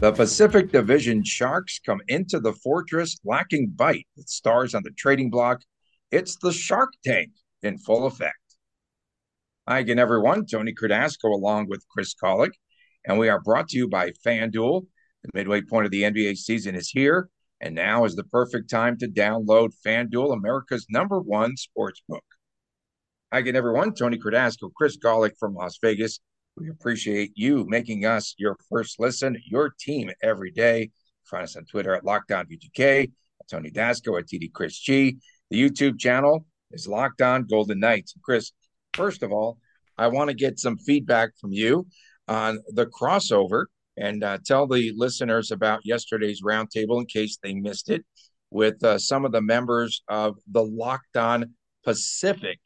The Pacific Division Sharks come into the fortress lacking bite with stars on the trading block. It's the Shark Tank in full effect. Hi again, everyone. Tony Cardasco along with Chris Gawlik, and we are brought to you by FanDuel. The midway point of the NBA season is here, and now is the perfect time to download FanDuel, America's number one sports book. Hi again, everyone. Tony Cardasco, Chris Gawlik from Las Vegas. We appreciate you making us your first listen, your team every day. Find us on Twitter at Locked On VGK, Tony Dasco at TD Chris G. The YouTube channel is Locked On Golden Knights. Chris, first of all, I want to get some feedback from you on the crossover and uh, tell the listeners about yesterday's roundtable in case they missed it with uh, some of the members of the Locked On Pacific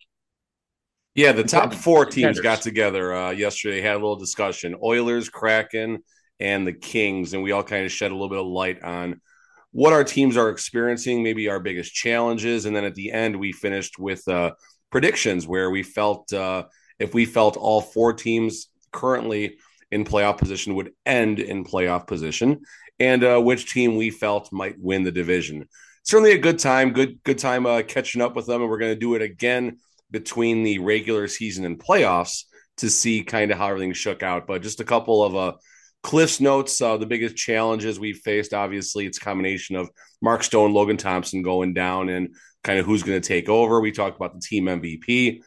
yeah, the top four teams got together uh, yesterday, had a little discussion Oilers, Kraken, and the Kings. And we all kind of shed a little bit of light on what our teams are experiencing, maybe our biggest challenges. And then at the end, we finished with uh, predictions where we felt uh, if we felt all four teams currently in playoff position would end in playoff position and uh, which team we felt might win the division. Certainly a good time, good good time uh, catching up with them, and we're going to do it again between the regular season and playoffs to see kind of how everything shook out. But just a couple of uh, Cliff's notes. Uh, the biggest challenges we've faced, obviously, it's combination of Mark Stone, Logan Thompson going down, and kind of who's going to take over. We talked about the team MVP.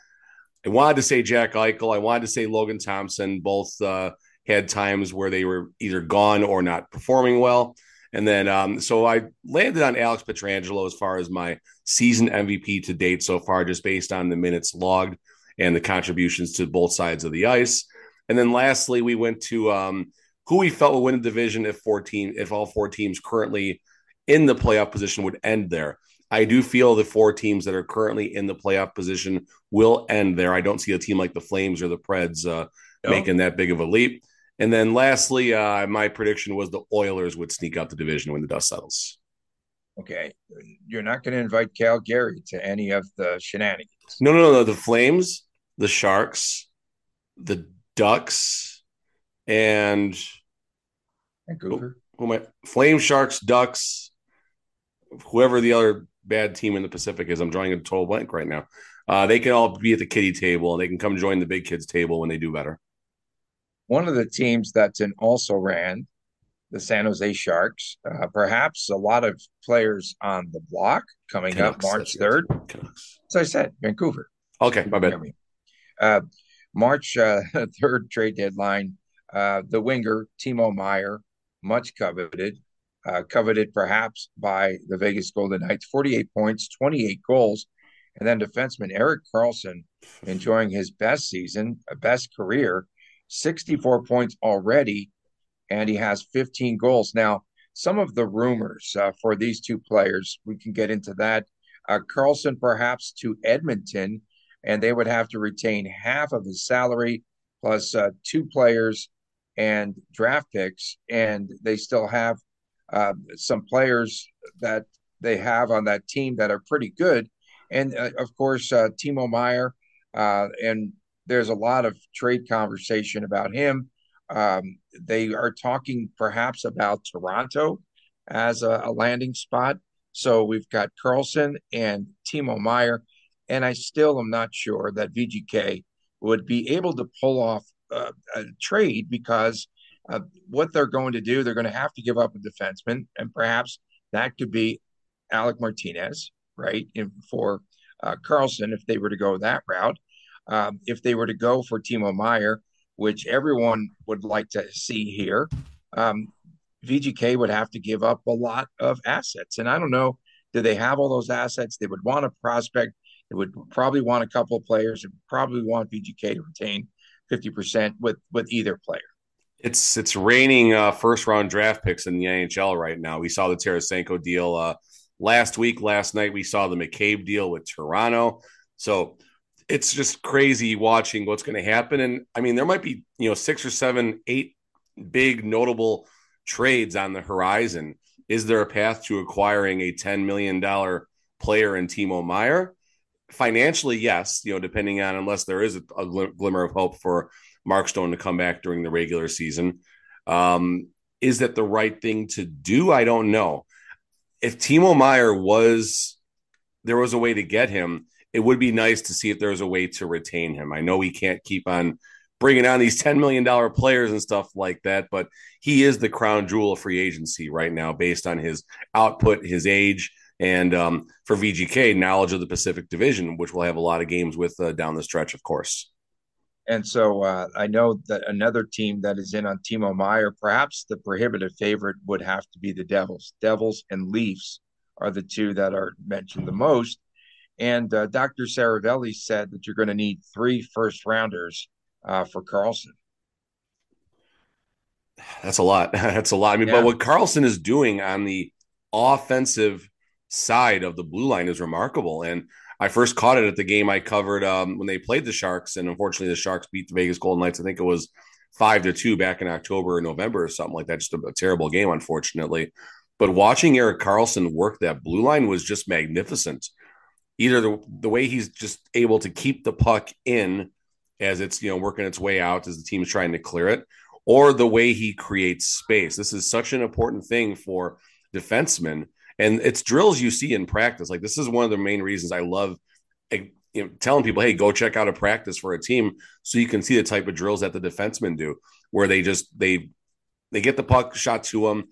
I wanted to say Jack Eichel. I wanted to say Logan Thompson. Both uh, had times where they were either gone or not performing well. And then, um, so I landed on Alex Pietrangelo as far as my season MVP to date so far, just based on the minutes logged and the contributions to both sides of the ice. And then lastly, we went to um, who we felt would win the division if 14, if all four teams currently in the playoff position would end there. I do feel the four teams that are currently in the playoff position will end there. I don't see a team like the Flames or the Preds uh, no. making that big of a leap. And then lastly, uh, my prediction was the Oilers would sneak out the division when the dust settles. Okay. You're not going to invite Calgary to any of the shenanigans. No, no, no. The Flames, the Sharks, the Ducks, and Vancouver. Who, who am I? Flame Sharks, Ducks, whoever the other bad team in the Pacific is. I'm drawing a total blank right now. Uh, they can all be at the kitty table and they can come join the big kids table when they do better one of the teams that's in also ran the San Jose Sharks. Uh, perhaps a lot of players on the block coming Canucks, up March 3rd. As I said, Vancouver. Okay, my bad. Uh, March uh, 3rd trade deadline. Uh, the winger, Timo Meier, much coveted, uh, coveted perhaps by the Vegas Golden Knights, 48 points, 28 goals. And then defenseman Erik Karlsson enjoying his best season, best career 64 points already, and he has 15 goals. Now, some of the rumors uh, for these two players, we can get into that. Uh, Karlsson perhaps to Edmonton, and they would have to retain half of his salary plus uh, two players and draft picks, and they still have uh, some players that they have on that team that are pretty good. And uh, of course, uh, Timo Meier and there's a lot of trade conversation about him. Um, they are talking perhaps about Toronto as a, a, landing spot. So we've got Karlsson and Timo Meier, and I still am not sure that VGK would be able to pull off uh, a trade because uh, what they're going to do, they're going to have to give up a defenseman, and perhaps that could be Alec Martinez, right, in, for uh, Karlsson if they were to go that route um, if they were to go for Timo Meier, which everyone would like to see here, um, VGK would have to give up a lot of assets. And I don't know, do they have all those assets? They would want a prospect. They would probably want a couple of players and probably want VGK to retain 50% with, with either player. It's it's raining uh, first round draft picks in the NHL right now. We saw the Tarasenko deal uh, last week, last night, we saw the McCabe deal with Toronto. So it's just crazy watching what's going to happen. And I mean, there might be, you know, six or seven, eight big notable trades on the horizon. Is there a path to acquiring a $10 million player in Timo Meier? Financially, yes, you know, depending on unless there is a, a glimmer of hope for Mark Stone to come back during the regular season. Um, is that the right thing to do? I don't know. If Timo Meier was, there was a way to get him, it would be nice to see if there's a way to retain him. I know he can't keep on bringing on these $10 million players and stuff like that, but he is the crown jewel of free agency right now based on his output, his age, and um, for VGK, knowledge of the Pacific Division, which we'll have a lot of games with uh, down the stretch, of course. And so uh, I know that another team that is in on Timo Meier, perhaps the prohibitive favorite would have to be the Devils. Devils and Leafs are the two that are mentioned the most. And uh, Dr. Seravalli said that you're going to need three first rounders uh, for Karlsson. That's a lot. That's a lot. I mean, yeah. but what Karlsson is doing on the offensive side of the blue line is remarkable. And I first caught it at the game I covered um, when they played the Sharks, and unfortunately, the Sharks beat the Vegas Golden Knights. I think it was five to two back in October or November or something like that. Just a, a terrible game, unfortunately. But watching Erik Karlsson work that blue line was just magnificent. Either the, the way he's just able to keep the puck in as it's you know working its way out as the team is trying to clear it, or the way he creates space. This is such an important thing for defensemen and it's drills you see in practice. Like this is one of the main reasons I love you know, telling people, "Hey, go check out a practice for a team," so you can see the type of drills that the defensemen do, where they just they they get the puck shot to them.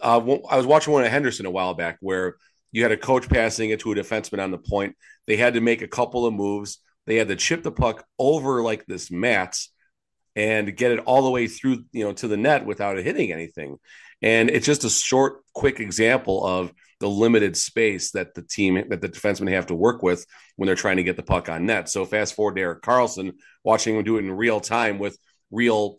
Uh, I was watching one at Henderson a while back where you had a coach passing it to a defenseman on the point. They had to make a couple of moves. They had to chip the puck over like this mats and get it all the way through, you know, to the net without it hitting anything. And it's just a short, quick example of the limited space that the team that the defensemen have to work with when they're trying to get the puck on net. So fast forward to Erik Karlsson, watching him do it in real time with real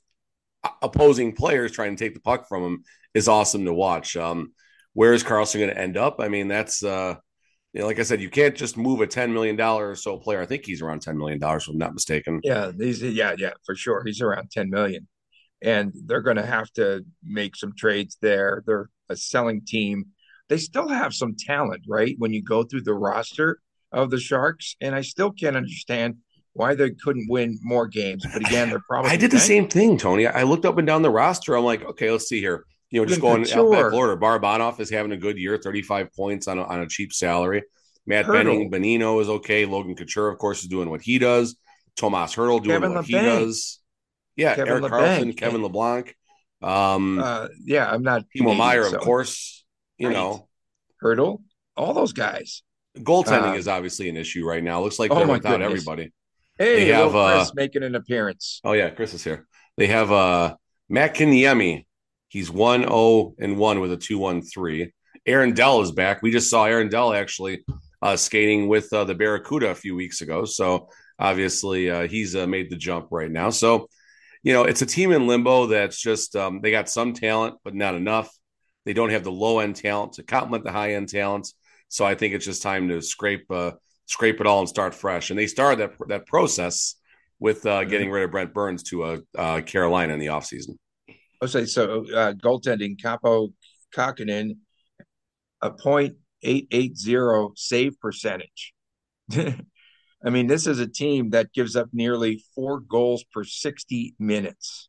opposing players trying to take the puck from him is awesome to watch. Um, where is Karlsson going to end up? I mean, that's uh, you know, like I said, you can't just move a ten million dollar or so player. I think he's around ten million dollars, if I'm not mistaken. Yeah, he's yeah, yeah, for sure. He's around ten million, and they're going to have to make some trades there. They're a selling team they still have some talent, right? When you go through the roster of the Sharks, and I still can't understand why they couldn't win more games. But again, they're probably. I did the same thing, Tony. I looked up and down the roster. I'm like, okay, let's see here. You know, just going by Florida. Barabanov is having a good year, 35 points on a, on a cheap salary. Matt. Benning, Bonino is okay. Logan Couture, of course, is doing what he does. Tomas Hertl doing Kevin what Labanc. he does. Yeah, Kevin Erik Labanc. Karlsson, Kevin LeBlanc. Um, uh, yeah, I'm not. Timo Meier, so. of course you right. know, Hertl, all those guys. Goaltending uh, is obviously an issue right now. Looks like oh they're without goodness. everybody. Hey, they have Chris uh, making an appearance. Oh yeah, Chris is here. They have uh Mäkiniemi. He's 1-0 and 1 with a 2-1-3. Aaron Dell is back. We just saw Aaron Dell actually uh, skating with uh, the Barracuda a few weeks ago. So obviously uh, he's uh, made the jump right now. So you know it's a team in limbo that's just um, they got some talent but not enough. They don't have the low end talent to complement the high end talents. So I think it's just time to scrape uh, scrape it all and start fresh. And they started that that process with uh, getting rid of Brent Burns to Carolina in the offseason. Okay, so uh, goaltending, Kaapo Kähkönen, a point eight eight zero save percentage. I mean, this is a team that gives up nearly four goals per 60 minutes.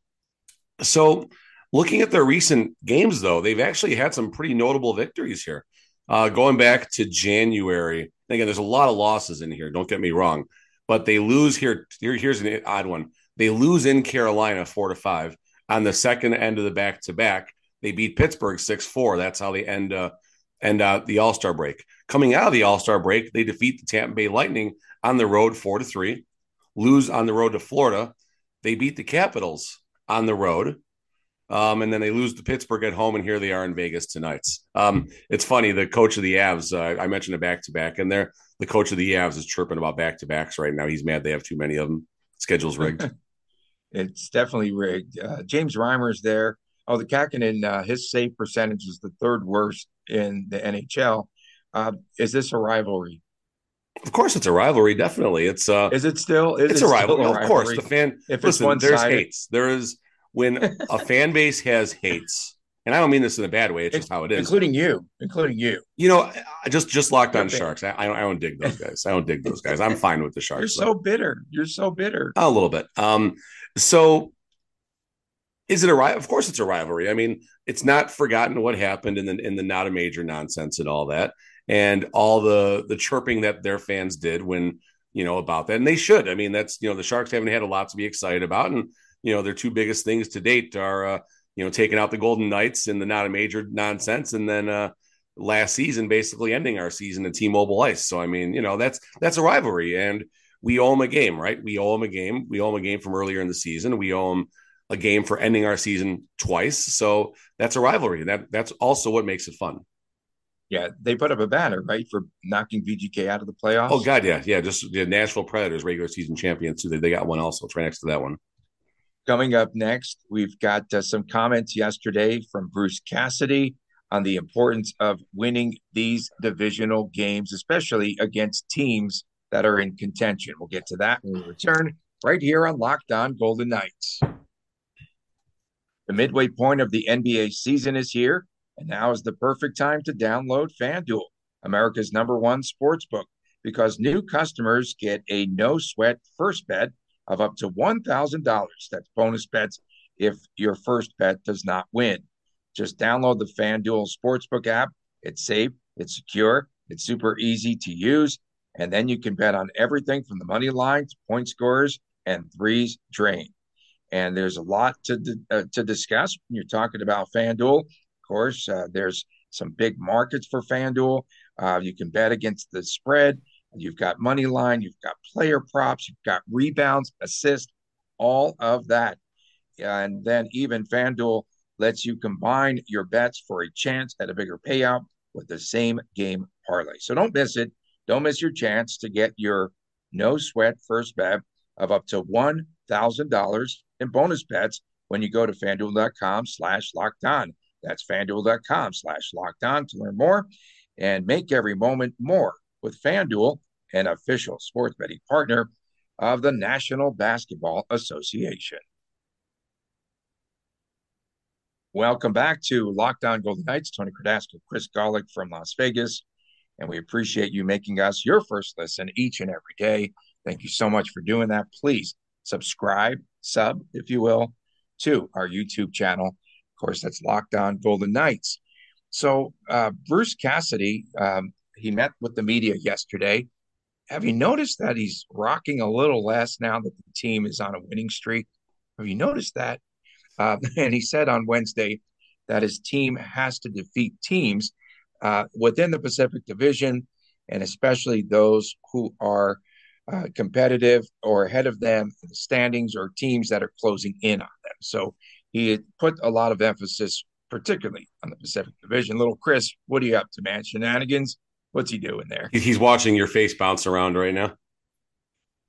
So Looking at their recent games, though, they've actually had some pretty notable victories here. Uh, going back to January, again, there's a lot of losses in here. Don't get me wrong, but they lose here. here here's an odd one. They lose in Carolina four to five on the second end of the back to back. They beat Pittsburgh six four. That's how they end uh, end out the All Star break. Coming out of the All Star break, they defeat the Tampa Bay Lightning on the road four to three. Lose on the road to Florida. They beat the Capitals on the road um, and then they lose to Pittsburgh at home, and here they are in Vegas tonight. Um, it's funny. The coach of the Avs, uh, I mentioned a back to back, and there, the coach of the Avs is chirping about back to backs right now. He's mad they have too many of them. Schedule's rigged. it's definitely rigged. Uh, James Reimer's there. Oh, the Kähkönen, uh, his save percentage is the third worst in the NHL. Uh, is this a rivalry? Of course, it's a rivalry. Definitely, it's. Uh, is it still? Is it's it a, rivalry. a rivalry. Of course, the fan. If listen, it's there's hates. There is when a fan base has hates, and I don't mean this in a bad way. It's just how it is, including you, including you. You know, I just just locked on sharks. I, I don't, I don't dig those guys. I don't dig those guys. I'm fine with the sharks. You're so bitter. You're so bitter. A little bit. Um. So, is it a rivalry? Of course, it's a rivalry. I mean, it's not forgotten what happened in the in the not a major nonsense and all that, and all the the chirping that their fans did when you know about that, and they should. I mean, that's you know the Sharks haven't had a lot to be excited about, and you know their two biggest things to date are. Uh, you know, taking out the Golden Knights in the not a major nonsense, and then uh, last season basically ending our season at T-Mobile Ice. So I mean, you know, that's that's a rivalry, and we owe them a game, right? We owe them a game. We owe them a game from earlier in the season. We owe them a game for ending our season twice. So that's a rivalry. That that's also what makes it fun. Yeah, they put up a banner, right, for knocking VGK out of the playoffs. Oh God, yeah, yeah. Just the Nashville Predators, regular season champions, too. They, they got one also. It's right next to that one. Coming up next, we've got uh, some comments yesterday from Bruce Cassidy on the importance of winning these divisional games, especially against teams that are in contention. We'll get to that when we return right here on Locked On Golden Knights. The midway point of the NBA season is here, and now is the perfect time to download FanDuel, America's number one sports book, because new customers get a no sweat first bet of up to $1,000. That's bonus bets if your first bet does not win. Just download the FanDuel Sportsbook app. It's safe, it's secure, it's super easy to use. And then you can bet on everything from the money line to point scores and threes drain. And there's a lot to, uh, to discuss when you're talking about FanDuel. Of course, uh, there's some big markets for FanDuel. Uh, you can bet against the spread. You've got money line, you've got player props, you've got rebounds, assists, all of that. And then even FanDuel lets you combine your bets for a chance at a bigger payout with the same game parlay. So don't miss it. Don't miss your chance to get your no sweat first bet of up to $1,000 in bonus bets when you go to fanduel.com slash locked on. That's fanduel.com slash locked on to learn more and make every moment more with FanDuel, an official sports betting partner of the National Basketball Association. Welcome back to Locked On Golden Knights. Tony Kardasco, Chris Gawlik from Las Vegas. And we appreciate you making us your first listen each and every day. Thank you so much for doing that. Please subscribe, sub, if you will, to our YouTube channel. Of course, that's Locked On Golden Knights. So, uh, Bruce Cassidy um, he met with the media yesterday. Have you noticed that he's rocking a little less now that the team is on a winning streak? Have you noticed that? Uh, and he said on Wednesday that his team has to defeat teams uh, within the Pacific Division, and especially those who are uh, competitive or ahead of them in the standings or teams that are closing in on them. So he put a lot of emphasis, particularly on the Pacific Division. Little Chris, what are you up to, man? Shenanigans? What's he doing there? He's watching your face bounce around right now.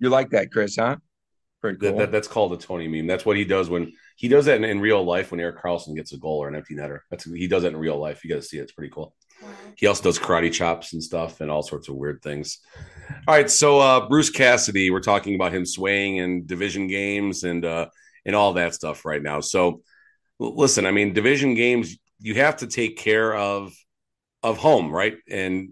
You like that, Chris? Huh? Pretty cool. That, that, that's called a Tony meme. That's what he does when he does that in, in, real life when Erik Karlsson gets a goal or an empty netter. That's he does that in real life. You got to see it. It's pretty cool. He also does karate chops and stuff and all sorts of weird things. All right, so uh, Bruce Cassidy, we're talking about him swaying in division games and uh, and all that stuff right now. So listen, I mean, division games you have to take care of of home, right? And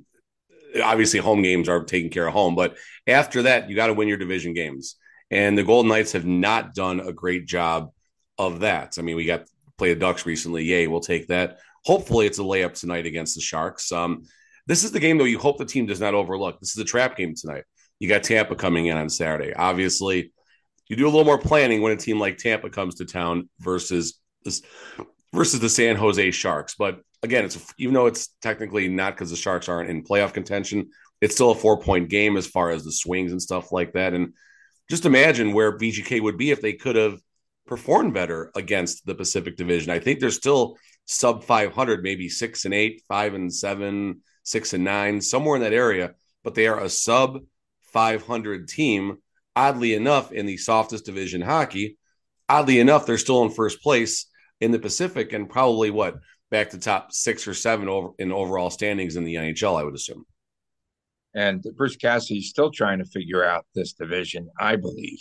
obviously home games are taking care of home, but after that, you got to win your division games. And the Golden Knights have not done a great job of that. I mean, we got play the Ducks recently. Yay, we'll take that. Hopefully, it's a layup tonight against the Sharks. Um, this is the game though. You hope the team does not overlook. This is a trap game tonight. You got Tampa coming in on Saturday. Obviously, you do a little more planning when a team like Tampa comes to town versus this versus the San Jose Sharks. But again, it's even though it's technically not because the Sharks aren't in playoff contention, it's still a four point game as far as the swings and stuff like that. And just imagine where VGK would be if they could have performed better against the Pacific Division. I think they're still sub 500, maybe six and eight, five and seven, six and nine, somewhere in that area. But they are a sub 500 team. Oddly enough, in the softest division hockey, oddly enough, they're still in first place in the Pacific and probably what back to top six or seven over in overall standings in the NHL. I would assume. And Bruce Cassidy's still trying to figure out this division, I believe,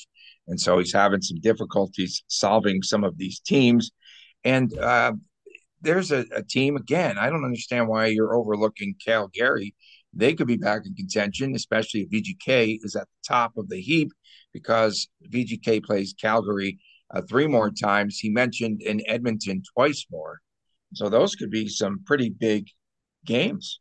and so he's having some difficulties solving some of these teams. And uh, there's a, a, team again. I don't understand why you're overlooking Calgary. They could be back in contention, especially if VGK is at the top of the heap, because VGK plays Calgary uh, three more times. He mentioned in Edmonton twice more. So those could be some pretty big games.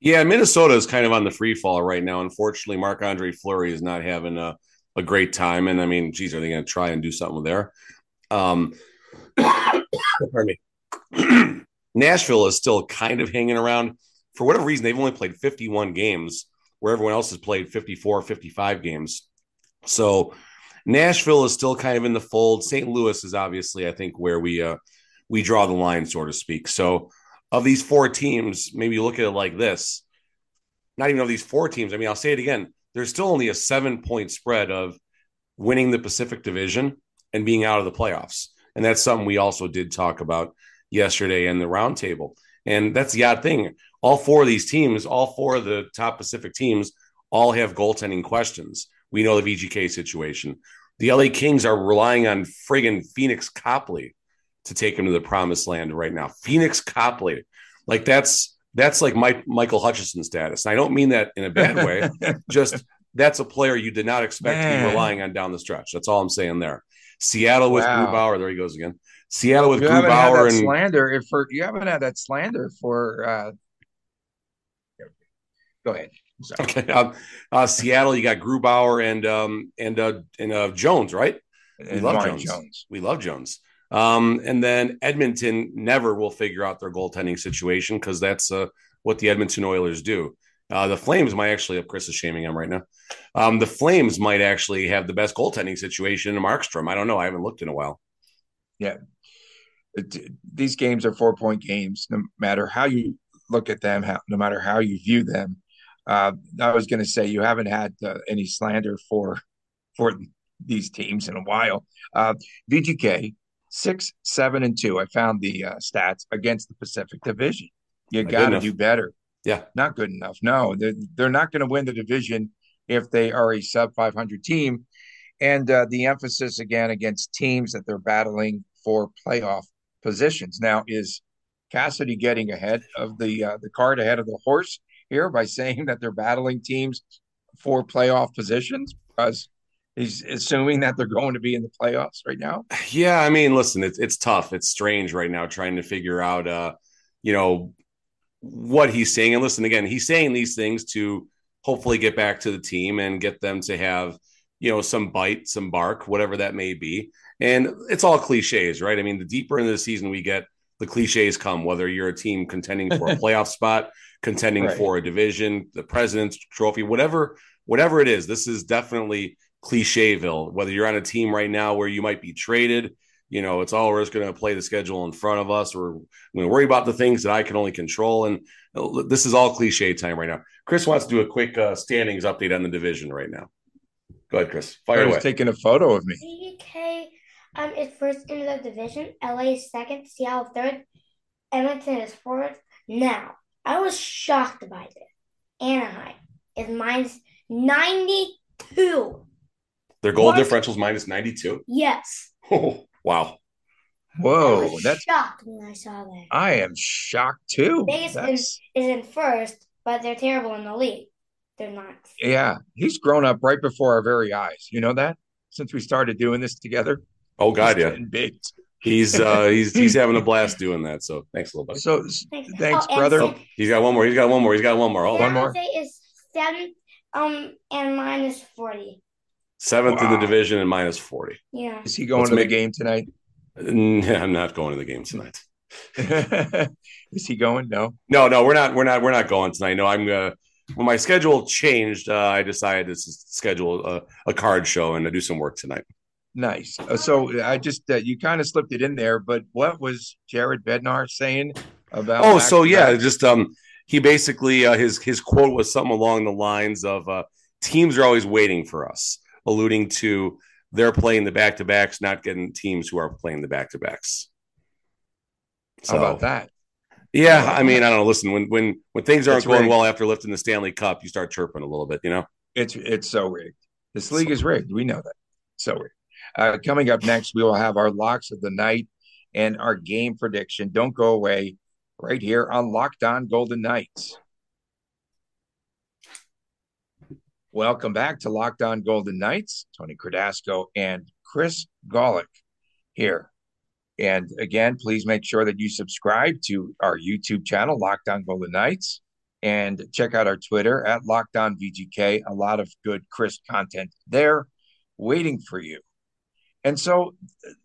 Yeah, Minnesota is kind of on the free fall right now. Unfortunately, Marc Andre Fleury is not having a, a great time. And I mean, geez, are they going to try and do something there? Um, pardon me. Nashville is still kind of hanging around. For whatever reason, they've only played 51 games, where everyone else has played 54, 55 games. So Nashville is still kind of in the fold. St. Louis is obviously, I think, where we uh, we draw the line, so to speak. So of these four teams, maybe look at it like this. Not even of these four teams. I mean, I'll say it again. There's still only a seven point spread of winning the Pacific Division and being out of the playoffs. And that's something we also did talk about yesterday in the roundtable. And that's the odd thing. All four of these teams, all four of the top Pacific teams, all have goaltending questions. We know the VGK situation. The LA Kings are relying on friggin' Pheonix Copley to take him to the promised land right now. Pheonix Copley, like that's that's like Mike, Michael Hutchinson status. And I don't mean that in a bad way. just that's a player you did not expect Man. to be relying on down the stretch. That's all I'm saying there. Seattle with wow. Grubauer. There he goes again. Seattle with you Grubauer and slander. If for you haven't had that slander for. uh Go ahead. Okay. Uh, uh, Seattle, you got Grubauer and um and uh and uh Jones, right? We and love Jones. Jones. We love Jones. Um, and then Edmonton never will figure out their goaltending situation because that's uh, what the Edmonton Oilers do. Uh, the Flames might actually, Chris is shaming him right now. Um, the Flames might actually have the best goaltending situation in Markstrom. I don't know. I haven't looked in a while. Yeah. These games are four point games, no matter how you look at them, how, no matter how you view them. Uh, I was going to say you haven't had uh, any slander for for these teams in a while. Uh, VGK six, seven, and two. I found the uh, stats against the Pacific Division. You got to do better. Yeah, not good enough. No, they're, they're not going to win the division if they are a sub 500 team. And uh, the emphasis again against teams that they're battling for playoff positions. Now, is Cassidy getting ahead of the uh, the cart ahead of the horse here by saying that they're battling teams for playoff positions? Because he's assuming that they're going to be in the playoffs right now. Yeah, I mean, listen, it's it's tough. It's strange right now trying to figure out, uh, you know, what he's saying. And listen, again, he's saying these things to hopefully get back to the team and get them to have, you know, some bite, some bark, whatever that may be. And it's all cliches, right? I mean, the deeper into the season we get, the cliches come. Whether you're a team contending for a playoff spot, contending right. for a division, the President's Trophy, whatever, whatever it is, this is definitely clicheville. Whether you're on a team right now where you might be traded, you know, it's all we're just going to play the schedule in front of us. We're going to worry about the things that I can only control. And uh, this is all cliche time right now. Chris wants to do a quick uh, standings update on the division right now. Go ahead, Chris. Fire away. taking a photo of me. CDK um, is first in the division. LA is second. Seattle third. Edmonton is fourth. Now, I was shocked by this. Anaheim is minus 92. Their goal what? differential is minus 92? Yes. Oh, wow. Whoa, that's shocked when I saw that. I am shocked too. Vegas is, is in first, but they're terrible in the league. They're not. Yeah, he's grown up right before our very eyes. You know that since we started doing this together. Oh God, he's yeah. Big. He's uh he's he's having a blast doing that. So thanks a little bit. So thanks, thanks oh, brother. Oh, he's got one more. He's got one more. He's got one more. Hold one more. Is seven um and minus forty. Seventh wow. in the division and minus 40. Yeah. Is he going Let's to make... the game tonight? I'm not going to the game tonight. Is he going? No. No, no, we're not. We're not. We're not going tonight. No, I'm. Uh, when my schedule changed, uh, I decided to schedule a, a card show and to do some work tonight. Nice. Uh, so I just uh, you kind of slipped it in there, but what was Jared Bednar saying about? Oh, so yeah, just um, he basically uh, his his quote was something along the lines of uh, teams are always waiting for us alluding to they're playing the back to backs, not getting teams who are playing the back to backs. So, How about that? Yeah, I mean, I don't know. Listen, when when when things aren't going rigged. well after lifting the Stanley Cup, you start chirping a little bit. You know, it's it's so rigged. This league is rigged. We know that. So rigged. Uh, coming up next, we will have our locks of the night and our game prediction. Don't go away right here on Locked On Golden Knights. Welcome back to Locked On Golden Knights. Tony Cardasco and Chris Gawlik here. And again, please make sure that you subscribe to our YouTube channel, Locked On Golden Knights, and check out our Twitter at Locked On VGK. A lot of good, crisp content there waiting for you. And so,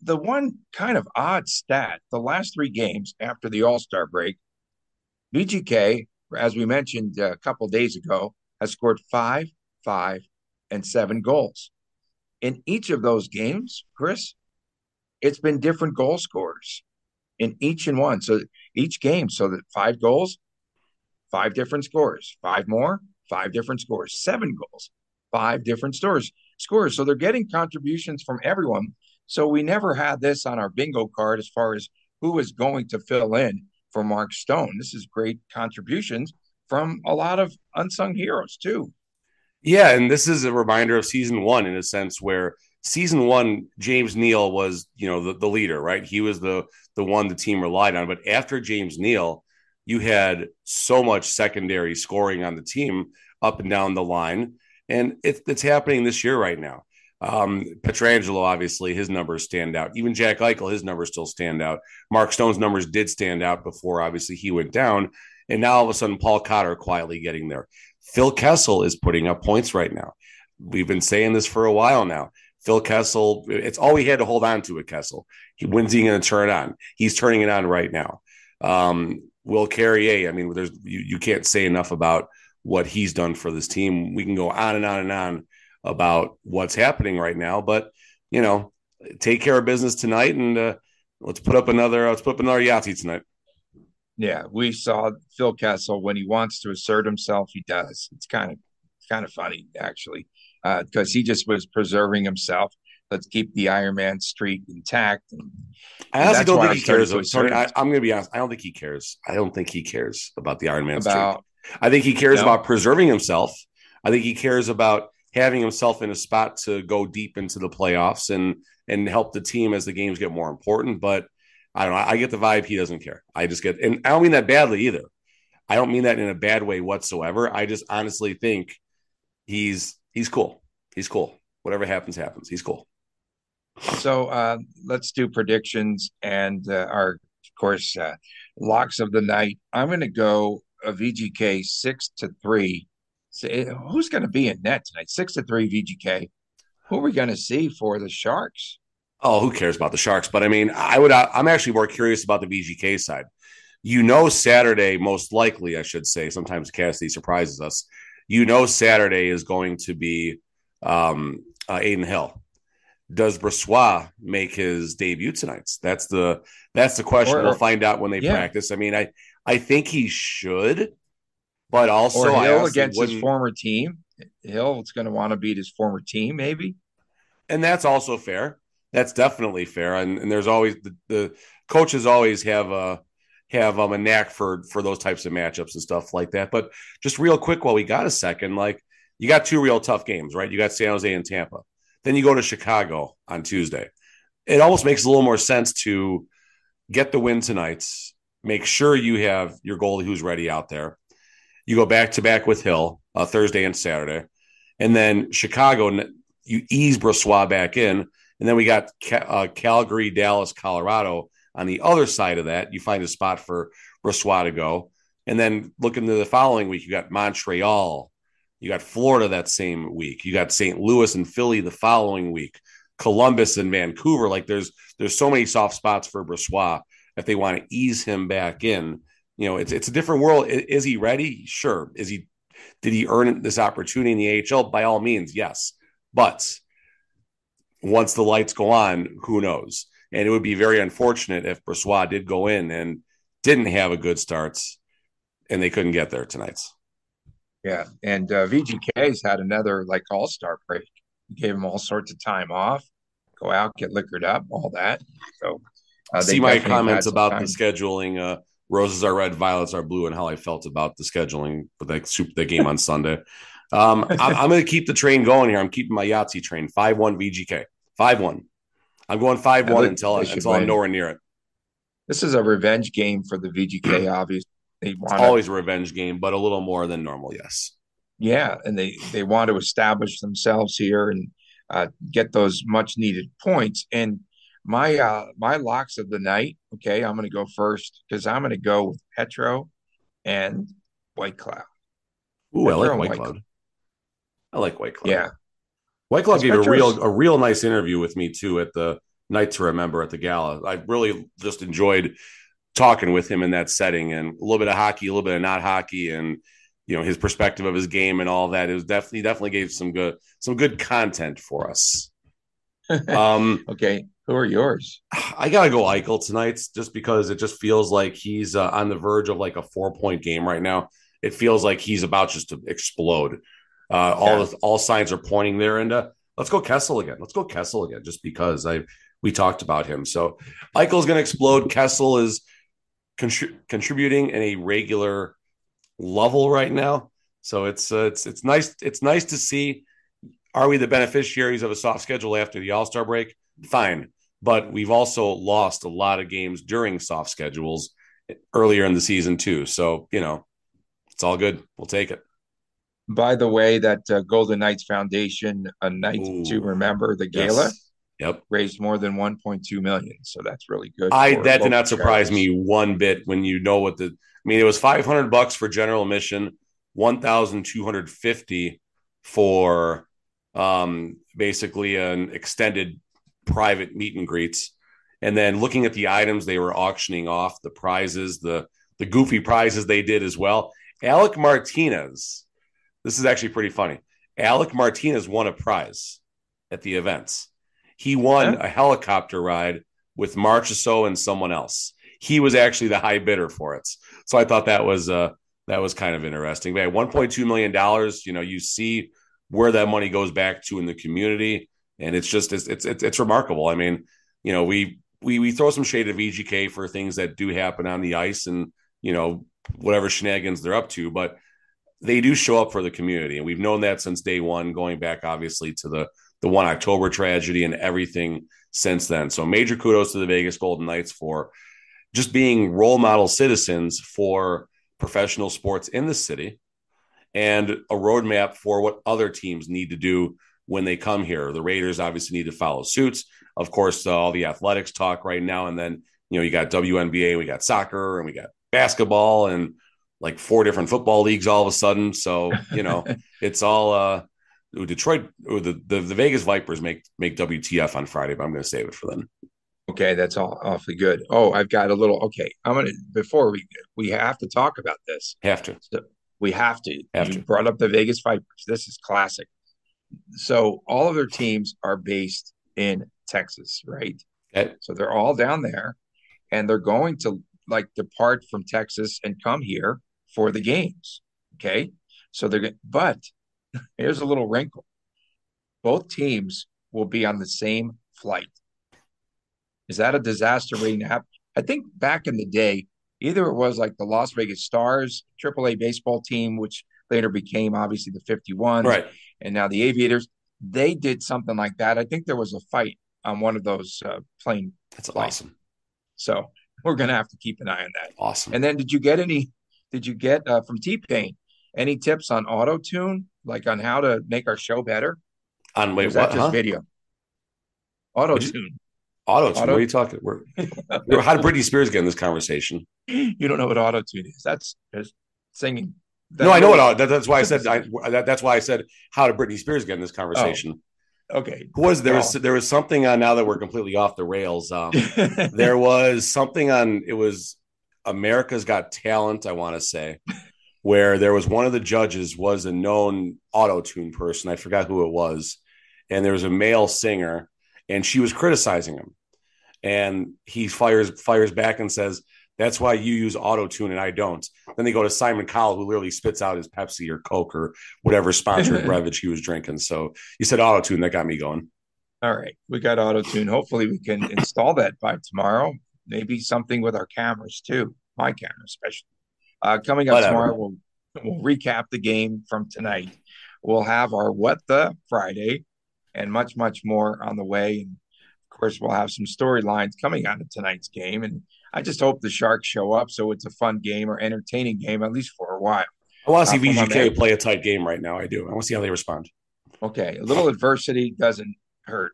the one kind of odd stat the last three games after the All Star break, VGK, as we mentioned uh, a couple days ago, has scored five, five, and seven goals. In each of those games, Chris, it's been different goal scorers in each and one. So each game, so that five goals, five different scores, five more, five different scores, seven goals, five different stores scores. So they're getting contributions from everyone. So we never had this on our bingo card as far as who is going to fill in for Mark Stone. This is great contributions from a lot of unsung heroes too. Yeah, and this is a reminder of season one in a sense where season one, James Neal was, you know, the, the leader, right? He was the the one the team relied on. But after James Neal, you had so much secondary scoring on the team up and down the line. And it, it's happening this year right now. Um, Pietrangelo, obviously, his numbers stand out. Even Jack Eichel, his numbers still stand out. Mark Stone's numbers did stand out before, obviously, he went down. And now all of a sudden, Paul Cotter quietly getting there. Phil Kessel is putting up points right now. We've been saying this for a while now. Phil Kessel, it's all we had to hold on to at Kessel. He, when's he going to turn it on? He's turning it on right now. Um, Will Carrier, I mean, there's you, you can't say enough about what he's done for this team. We can go on and on and on about what's happening right now, but you know, take care of business tonight and uh, let's put up another let's put up another Yahtzee tonight. Yeah, we saw Phil Kessel when he wants to assert himself, he does. It's kind of it's kind of funny actually because uh, he just was preserving himself. Let's keep the Iron Man streak intact. And, I honestly don't think he cares. Tony, I, am going to be honest. I don't think he cares. I don't think he cares about the Iron Man about, streak. I think he cares no. about preserving himself. I think he cares about having himself in a spot to go deep into the playoffs and and help the team as the games get more important. But I don't know. I get the vibe he doesn't care. I just get, and I don't mean that badly either. I don't mean that in a bad way whatsoever. I just honestly think he's he's cool. He's cool. Whatever happens, happens. He's cool. So uh, let's do predictions and uh, our, of course, uh, locks of the night. I'm going to go a VGK six to three. So, eh, who's going to be in net tonight? Six to three VGK. Who are we going to see for the Sharks? Oh, who cares about the Sharks? But I mean, I would. I'm actually more curious about the VGK side. You know, Saturday most likely, I should say. Sometimes Cassidy surprises us you know Saturday is going to be um, uh, Adin Hill. Does Brossoit make his debut tonight? That's the that's the question. Or, we'll find out when they yeah. practice. I mean, I I think he should, but also or Hill against his former team. Hill is going to want to beat his former team, maybe. And that's also fair. That's definitely fair. And, and there's always the, the coaches always have a have um, a knack for for those types of matchups and stuff like that. But just real quick, while we got a second, like you got two real tough games, right? You got San Jose and Tampa. Then you go to Chicago on Tuesday. It almost makes a little more sense to get the win tonight. Make sure you have your goalie who's ready out there. You go back to back with Hill uh, Thursday and Saturday, and then Chicago. You ease Brossoit back in, and then we got uh, Calgary, Dallas, Colorado on the other side of that, you find a spot for Brossoit to go. And then look into the following week, you got Montreal, you got Florida that same week, you got St. Louis and Philly the following week, Columbus and Vancouver. Like there's there's so many soft spots for Brossoit if they want to ease him back in. You know, it's it's a different world. Is he ready? Sure. Is he? Did he earn this opportunity in the AHL? By all means, yes. But once the lights go on, who knows? And it would be very unfortunate if Brossoit did go in and didn't have a good start and they couldn't get there tonight. Yeah. And uh, VGK's had another like all star break. He gave him all sorts of time off, go out, get liquored up, all that. So uh, see my comments about the scheduling uh, roses are red, violets are blue, and how I felt about the scheduling for the game on Sunday. Um, I'm, I'm going to keep the train going here. I'm keeping my Yahtzee train five one VGK five one. I'm going five one until until I'm nowhere near it. This is a revenge game for the VGK. Obviously, they want always a revenge game, but a little more than normal. Yes. Yeah, and they they want to establish themselves here and uh, get those much needed points. And my uh, my locks of the night. Okay, I'm going to go first because I'm going to go with Petro and Whitecloud. Ooh, Petro I like White, Whitecloud. Cloud. I like Whitecloud. Yeah, Whitecloud gave Petro's... a real a real nice interview with me too at the night to remember at the gala. I really just enjoyed talking with him in that setting and a little bit of hockey, a little bit of not hockey, and you know his perspective of his game and all that. It was definitely definitely gave some good some good content for us. Um, okay, who are yours? I gotta go Eichel tonight, just because it just feels like he's uh, on the verge of like a four point game right now. It feels like he's about just to explode. Uh, yeah. All all signs are pointing there, and uh, let's go Kessel again. Let's go Kessel again, just because I we talked about him. So Eichel's going to explode. Kessel is contri- contributing in a regular level right now. So it's uh, it's it's nice it's nice to see. Are we the beneficiaries of a soft schedule after the All Star break? Fine, but we've also lost a lot of games during soft schedules earlier in the season too. So you know, it's all good. We'll take it. By the way, that uh, Golden Knights Foundation, a night Ooh, to remember the gala. Yes. Yep. Raised more than 1.2 million. So that's really good. I that did not surprise charities. me one bit when you know what the I mean, it was 500 bucks for general admission, 1,250 for um, basically an extended private meet and greets. And then looking at the items they were auctioning off, the prizes, the the goofy prizes they did as well. Alec Martinez, this is actually pretty funny. Alec Martinez won a prize at the events. He won a helicopter ride with Marchessault and someone else. He was actually the high bidder for it. So I thought that was uh that was kind of interesting. But 1.2 million dollars, you know, you see where that money goes back to in the community, and it's just it's it's it's, remarkable. I mean, you know, we we we throw some shade at VGK for things that do happen on the ice, and you know whatever shenanigans they're up to, but they do show up for the community, and we've known that since day one, going back obviously to the the one October tragedy and everything since then. So major kudos to the Vegas Golden Knights for just being role model citizens for professional sports in the city and a roadmap for what other teams need to do when they come here. The Raiders obviously need to follow suits. Of course, uh, all the athletics talk right now. And then, you know, you got WNBA, we got soccer, and we got basketball, and like four different football leagues all of a sudden. So, you know, it's all, uh, Detroit or the, the, the Vegas Vipers make make WTF on Friday, but I'm going to save it for them. Okay, that's all awfully good. Oh, I've got a little. Okay, I'm gonna before we we have to talk about this. Have to. So we have to. Have you to. brought up the Vegas Vipers. This is classic. So all of their teams are based in Texas, right? Okay. So they're all down there, and they're going to like depart from Texas and come here for the games. Okay, so they're but here's a little wrinkle. Both teams will be on the same flight. Is that a disaster waiting to happen? I think back in the day, either it was like the Las Vegas Stars, AAA baseball team, which later became obviously the 51, right? And now the Aviators. They did something like that. I think there was a fight on one of those uh, plane. That's flights. awesome. So we're gonna have to keep an eye on that. Awesome. And then, did you get any? Did you get uh, from T Pain any tips on auto tune, like on how to make our show better? On wait, what? Just huh? video. Auto tune. Auto tune. What are you talking? We're, how did Britney Spears get in this conversation? You don't know what auto tune is? That's, that's singing. That's no, I know what. That, that's why I said. I, that, that's why I said. How did Britney Spears get in this conversation? Oh, okay. Was there was there was something on now that we're completely off the rails? Um, there was something on. It was America's Got Talent. I want to say where there was one of the judges was a known auto tune person. I forgot who it was, and there was a male singer and she was criticizing him. And he fires fires back and says, "That's why you use auto tune and I don't." Then they go to Simon Cowell, who literally spits out his Pepsi or Coke or whatever sponsored beverage he was drinking. So you said auto tune, that got me going. All right, we got auto tune. Hopefully, we can install that by tomorrow. Maybe something with our cameras too. my camera especially. Uh, coming up Whatever. tomorrow, we'll we'll recap the game from tonight. We'll have our What the Friday and much, much more on the way. And course, we'll have some storylines coming out of tonight's game. And I just hope the Sharks show up so it's a fun game or entertaining game, at least for a while. I want to see VGK play a tight game right now. I do. I want to see how they respond. Okay. A little adversity doesn't hurt.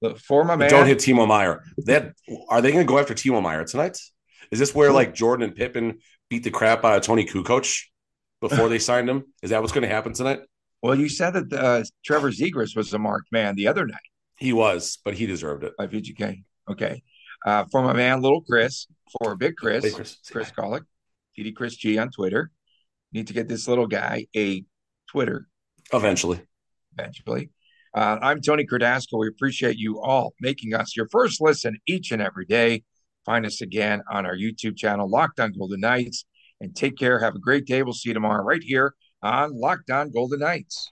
But for my man. Don't hit Timo Meier. That are they going to go after Timo Meier tonight? Is this where like Jordan and Pippen beat the crap out of Toni Kukoc before they signed him? Is that what's going to happen tonight? Well, you said that uh, Trevor Zegras was a marked man the other night. He was, but he deserved it. By VGK. Okay. Uh, for my man, little Chris, for Big Chris, Big Chris, Chris Gawlik, TD Chris G on Twitter. Need to get this little guy a Twitter. Eventually. Eventually. Uh, I'm Tony Cardasco. We appreciate you all making us your first listen each and every day. Find us again on our YouTube channel, Locked on Golden Knights. And take care. Have a great day. We'll see you tomorrow right here on Locked on Golden Knights.